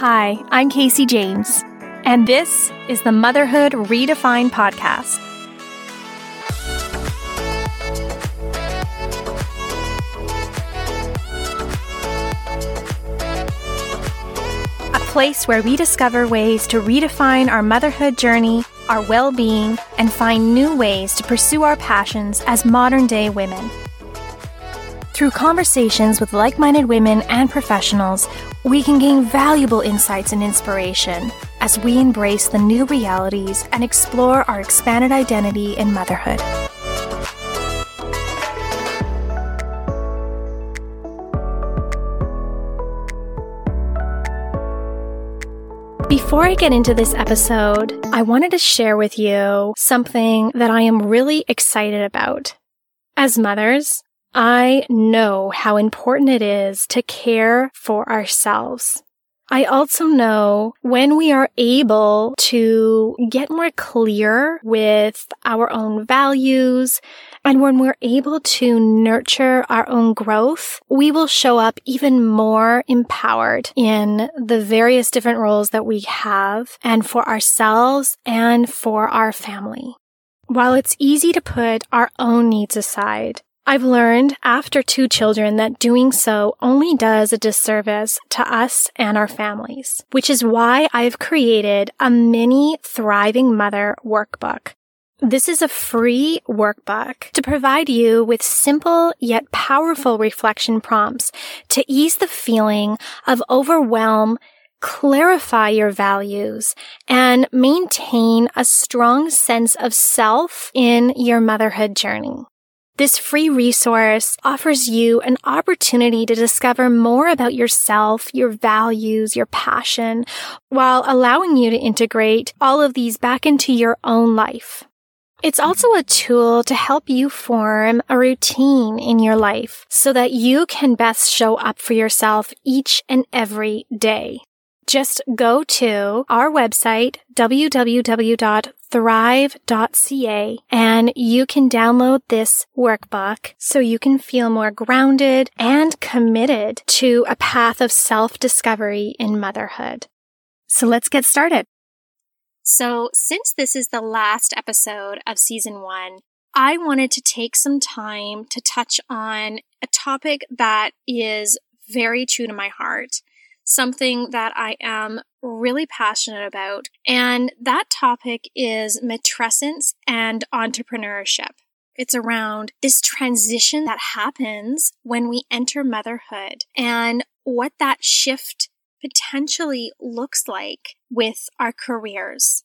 Hi, I'm Casey James, and this is the Motherhood Redefined podcast. A place where we discover ways to redefine our motherhood journey, our well being, and find new ways to pursue our passions as modern day women. Through conversations with like minded women and professionals, we can gain valuable insights and inspiration as we embrace the new realities and explore our expanded identity in motherhood. Before I get into this episode, I wanted to share with you something that I am really excited about. As mothers, I know how important it is to care for ourselves. I also know when we are able to get more clear with our own values and when we're able to nurture our own growth, we will show up even more empowered in the various different roles that we have and for ourselves and for our family. While it's easy to put our own needs aside, I've learned after two children that doing so only does a disservice to us and our families, which is why I've created a mini Thryving mother workbook. This is a free workbook to provide you with simple yet powerful reflection prompts to ease the feeling of overwhelm clarify your values and maintain a strong sense of self in your motherhood journey. This free resource offers you an opportunity to discover more about yourself, your values, your passion, while allowing you to integrate all of these back into your own life. It's also a tool to help you form a routine in your life so that you can best show up for yourself each and every day just go to our website, www.thryve.ca, and you can download this workbook so you can feel more grounded and committed to a path of self-discovery in motherhood. So let's get started. So since this is the last episode of season one, I wanted to take some time to touch on a topic that is very true to my heart something that I am really passionate about. And that topic is matrescence and entrepreneurship. It's around this transition that happens when we enter motherhood and what that shift potentially looks like with our careers.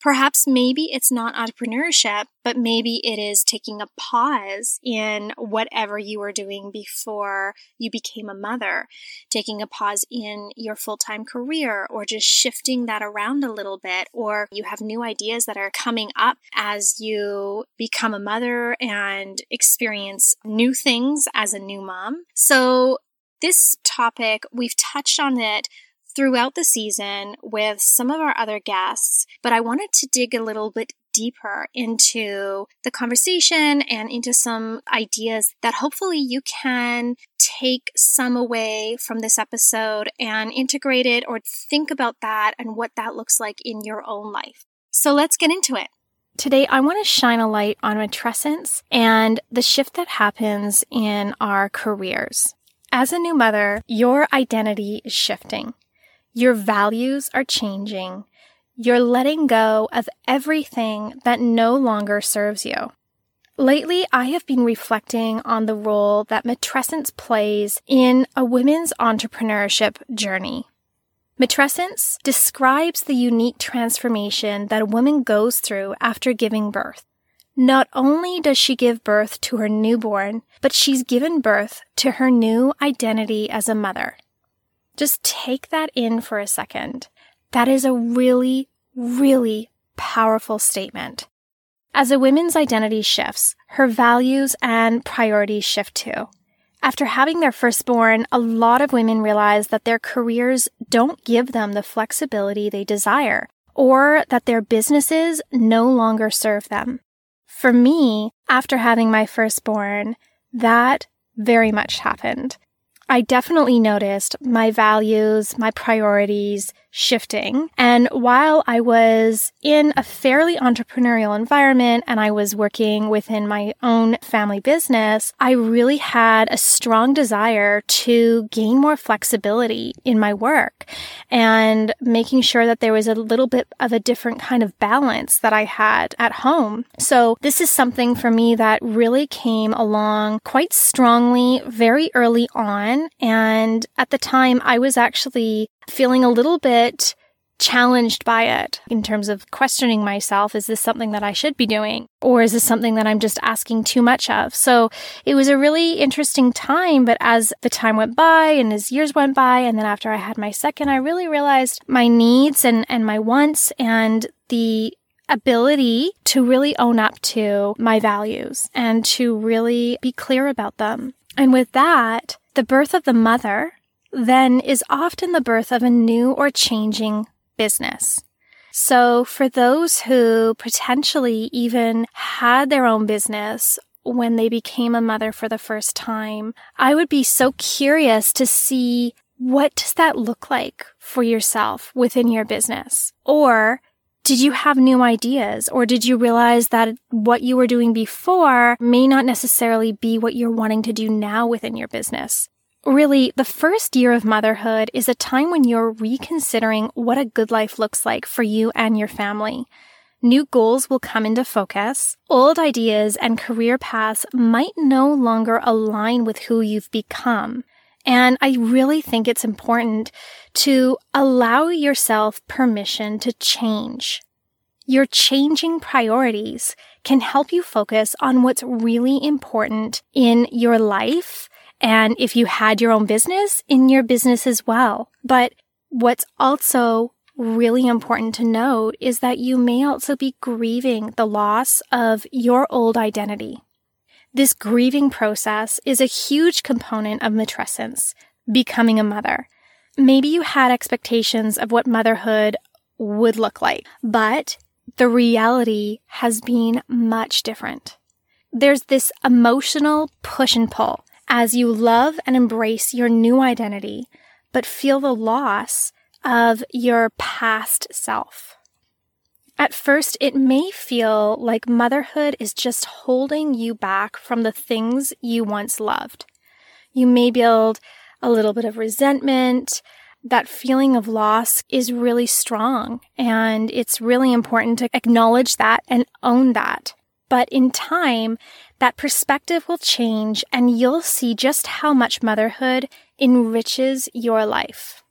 Perhaps maybe it's not entrepreneurship, but maybe it is taking a pause in whatever you were doing before you became a mother, taking a pause in your full time career, or just shifting that around a little bit, or you have new ideas that are coming up as you become a mother and experience new things as a new mom. So, this topic, we've touched on it throughout the season with some of our other guests, but I wanted to dig a little bit deeper into the conversation and into some ideas that hopefully you can take some away from this episode and integrate it or think about that and what that looks like in your own life. So let's get into it. Today, I want to shine a light on matrescence and the shift that happens in our careers. As a new mother, your identity is shifting. Your values are changing. You're letting go of everything that no longer serves you. Lately, I have been reflecting on the role that matrescence plays in a women's entrepreneurship journey. Matrescence describes the unique transformation that a woman goes through after giving birth. Not only does she give birth to her newborn, but she's given birth to her new identity as a mother. Just take that in for a second. That is a really, really powerful statement. As a woman's identity shifts, her values and priorities shift too. After having their firstborn, a lot of women realize that their careers don't give them the flexibility they desire, or that their businesses no longer serve them. For me, after having my firstborn, that very much happened. I definitely noticed my values, my priorities shifting. And while I was in a fairly entrepreneurial environment and I was working within my own family business, I really had a strong desire to gain more flexibility in my work and making sure that there was a little bit of a different kind of balance that I had at home. So this is something for me that really came along quite strongly very early on. And at the time, I was actually feeling a little bit challenged by it in terms of questioning myself. Is this something that I should be doing? Or is this something that I'm just asking too much of? So it was a really interesting time. But as the time went by and as years went by, and then after I had my second, I really realized my needs and, and my wants and the ability to really own up to my values and to really be clear about them. And with that, the birth of the mother then is often the birth of a new or changing business. So for those who potentially even had their own business when they became a mother for the first time, I would be so curious to see what does that look like for yourself within your business? Or did you have new ideas or did you realize that what you were doing before may not necessarily be what you're wanting to do now within your business? Really, the first year of motherhood is a time when you're reconsidering what a good life looks like for you and your family. New goals will come into focus. Old ideas and career paths might no longer align with who you've become. And I really think it's important to allow yourself permission to change. Your changing priorities can help you focus on what's really important in your life and if you had your own business, in your business as well. But what's also really important to note is that you may also be grieving the loss of your old identity. This grieving process is a huge component of matrescence, becoming a mother. Maybe you had expectations of what motherhood would look like, but the reality has been much different. There's this emotional push and pull as you love and embrace your new identity, but feel the loss of your past self. At first, it may feel like motherhood is just holding you back from the things you once loved. You may build a little bit of resentment. That feeling of loss is really strong, and it's really important to acknowledge that and own that. But in time, that perspective will change and you'll see just how much motherhood enriches your life.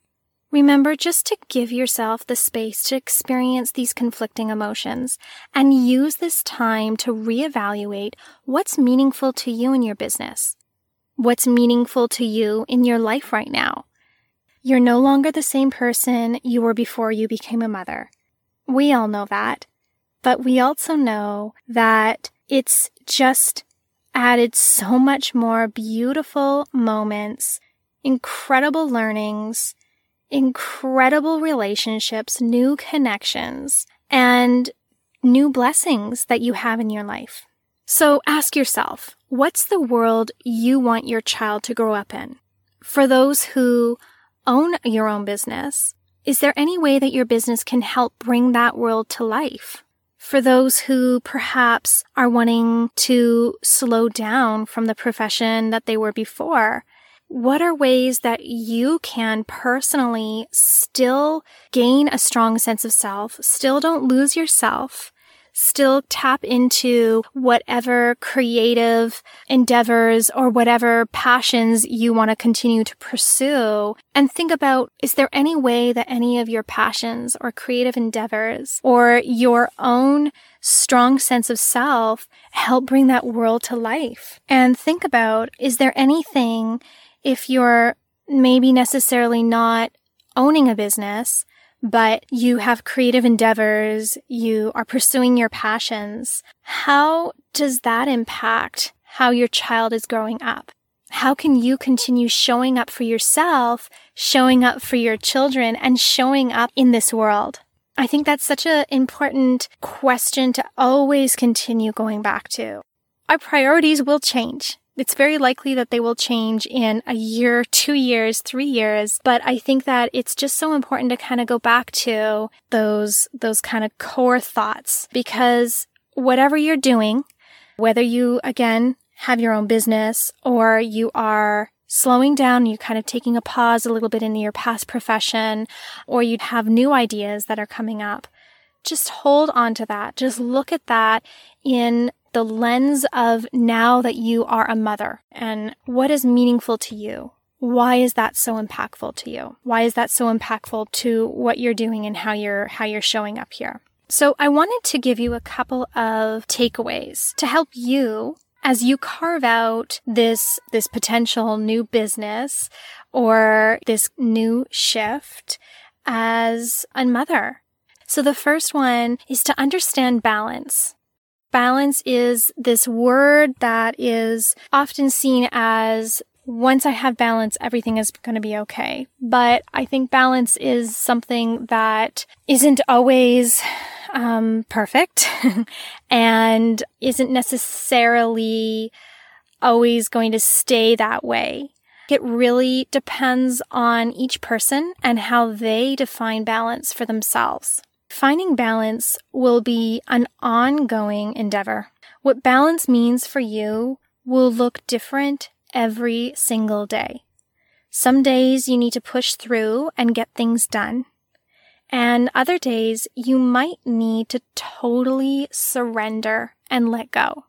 Remember just to give yourself the space to experience these conflicting emotions and use this time to reevaluate what's meaningful to you in your business. What's meaningful to you in your life right now. You're no longer the same person you were before you became a mother. We all know that. But we also know that it's just added so much more beautiful moments, incredible learnings, incredible relationships, new connections, and new blessings that you have in your life. So ask yourself, what's the world you want your child to grow up in? For those who own your own business, is there any way that your business can help bring that world to life? For those who perhaps are wanting to slow down from the profession that they were before. What are ways that you can personally still gain a strong sense of self, still don't lose yourself, still tap into whatever creative endeavors or whatever passions you want to continue to pursue and think about is there any way that any of your passions or creative endeavors or your own strong sense of self help bring that world to life? And think about is there anything if you're maybe necessarily not owning a business, but you have creative endeavors, you are pursuing your passions. How does that impact how your child is growing up? How can you continue showing up for yourself, showing up for your children, and showing up in this world? I think that's such an important question to always continue going back to. Our priorities will change. It's very likely that they will change in a year, two years, three years. But I think that it's just so important to kind of go back to those, those kind of core thoughts because whatever you're doing, whether you again have your own business or you are slowing down, you're kind of taking a pause a little bit in your past profession, or you have new ideas that are coming up. Just hold on to that. Just look at that in the lens of now that you are a mother and what is meaningful to you. Why is that so impactful to you? Why is that so impactful to what you're doing and how you're, how you're showing up here? So I wanted to give you a couple of takeaways to help you as you carve out this, this potential new business or this new shift as a mother. So the first one is to understand balance. Balance is this word that is often seen as once I have balance, everything is going to be okay. But I think balance is something that isn't always um, perfect and isn't necessarily always going to stay that way. It really depends on each person and how they define balance for themselves. Finding balance will be an ongoing endeavor. What balance means for you will look different every single day. Some days you need to push through and get things done. And other days you might need to totally surrender and let go.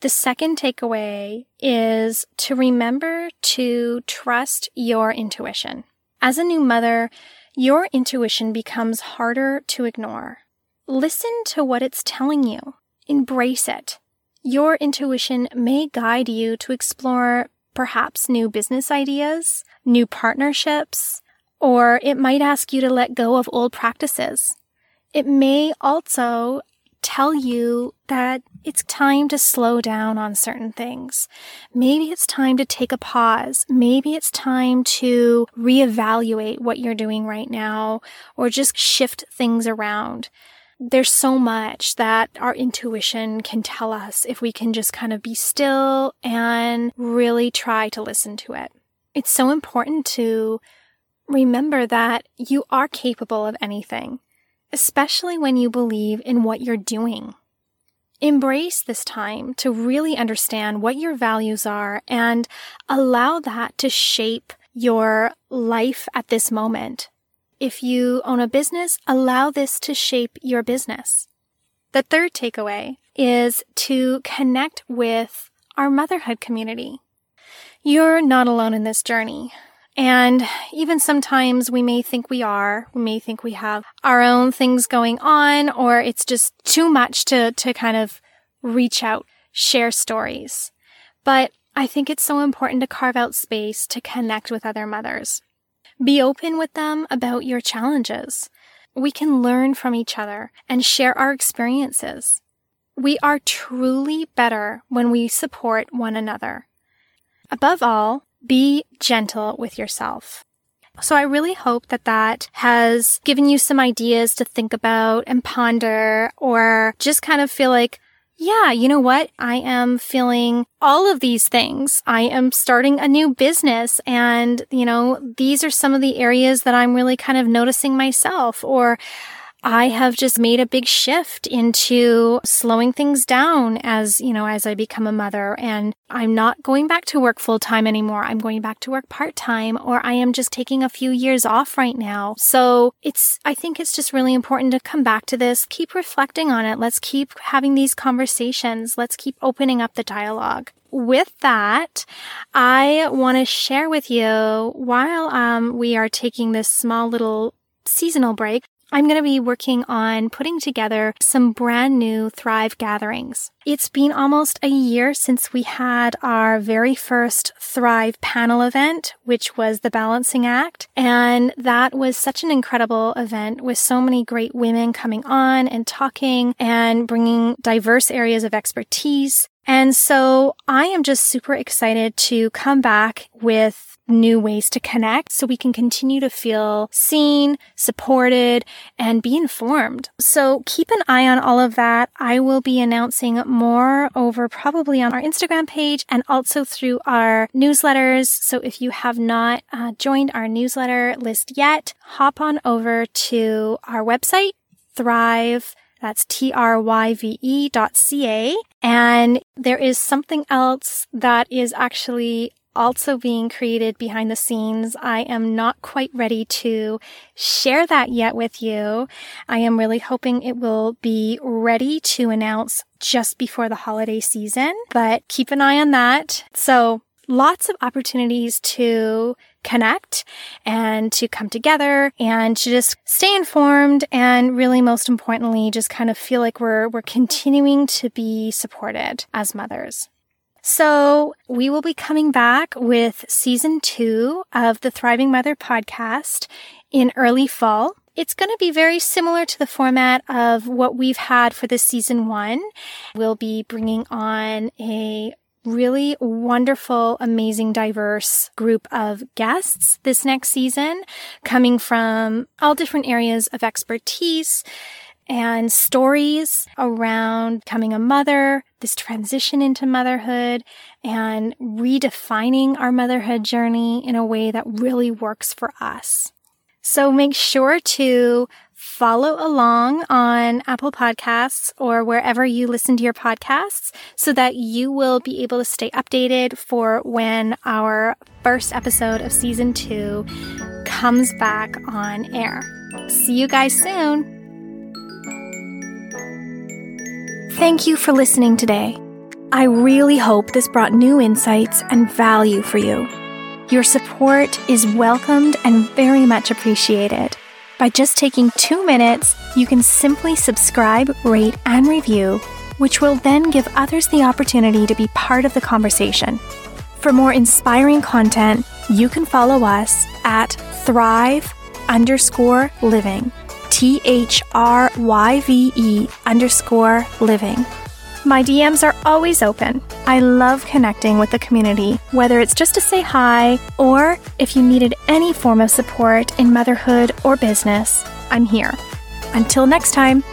The second takeaway is to remember to trust your intuition. As a new mother, your intuition becomes harder to ignore. Listen to what it's telling you. Embrace it. Your intuition may guide you to explore perhaps new business ideas, new partnerships, or it might ask you to let go of old practices. It may also tell you that it's time to slow down on certain things. Maybe it's time to take a pause. Maybe it's time to reevaluate what you're doing right now or just shift things around. There's so much that our intuition can tell us if we can just kind of be still and really try to listen to it. It's so important to remember that you are capable of anything, especially when you believe in what you're doing. Embrace this time to really understand what your values are and allow that to shape your life at this moment. If you own a business, allow this to shape your business. The third takeaway is to connect with our motherhood community. You're not alone in this journey. And even sometimes we may think we are, we may think we have our own things going on, or it's just too much to, to kind of reach out, share stories. But I think it's so important to carve out space to connect with other mothers. Be open with them about your challenges. We can learn from each other and share our experiences. We are truly better when we support one another. Above all, be gentle with yourself. So I really hope that that has given you some ideas to think about and ponder or just kind of feel like, yeah, you know what? I am feeling all of these things. I am starting a new business and, you know, these are some of the areas that I'm really kind of noticing myself or I have just made a big shift into slowing things down as, you know, as I become a mother and I'm not going back to work full time anymore. I'm going back to work part time or I am just taking a few years off right now. So it's, I think it's just really important to come back to this, keep reflecting on it. Let's keep having these conversations. Let's keep opening up the dialogue with that, I want to share with you while um, we are taking this small little seasonal break, I'm going to be working on putting together some brand new Thryve gatherings. It's been almost a year since we had our very first Thryve panel event, which was the Balancing Act. And that was such an incredible event with so many great women coming on and talking and bringing diverse areas of expertise And so I am just super excited to come back with new ways to connect so we can continue to feel seen, supported, and be informed. So keep an eye on all of that. I will be announcing more over probably on our Instagram page and also through our newsletters. So if you have not uh, joined our newsletter list yet, hop on over to our website, Thryve. That's T-R-Y-V-E dot C-A. And there is something else that is actually also being created behind the scenes. I am not quite ready to share that yet with you. I am really hoping it will be ready to announce just before the holiday season, but keep an eye on that. So lots of opportunities to connect and to come together and to just stay informed and really most importantly just kind of feel like we're we're continuing to be supported as mothers. So we will be coming back with season two of the Thryving Mother podcast in early fall. It's going to be very similar to the format of what we've had for this season one. We'll be bringing on a really wonderful, amazing, diverse group of guests this next season coming from all different areas of expertise and stories around becoming a mother, this transition into motherhood, and redefining our motherhood journey in a way that really works for us. So make sure to follow along on Apple Podcasts or wherever you listen to your podcasts so that you will be able to stay updated for when our first episode of season two comes back on air. See you guys soon. Thank you for listening today. I really hope this brought new insights and value for you. Your support is welcomed and very much appreciated. By just taking two minutes, you can simply subscribe, rate, and review, which will then give others the opportunity to be part of the conversation. For more inspiring content, you can follow us at thryve underscore living. T H R Y V E underscore living. My DMs are always open. I love connecting with the community, whether it's just to say hi or if you needed any form of support in motherhood or business, I'm here. Until next time.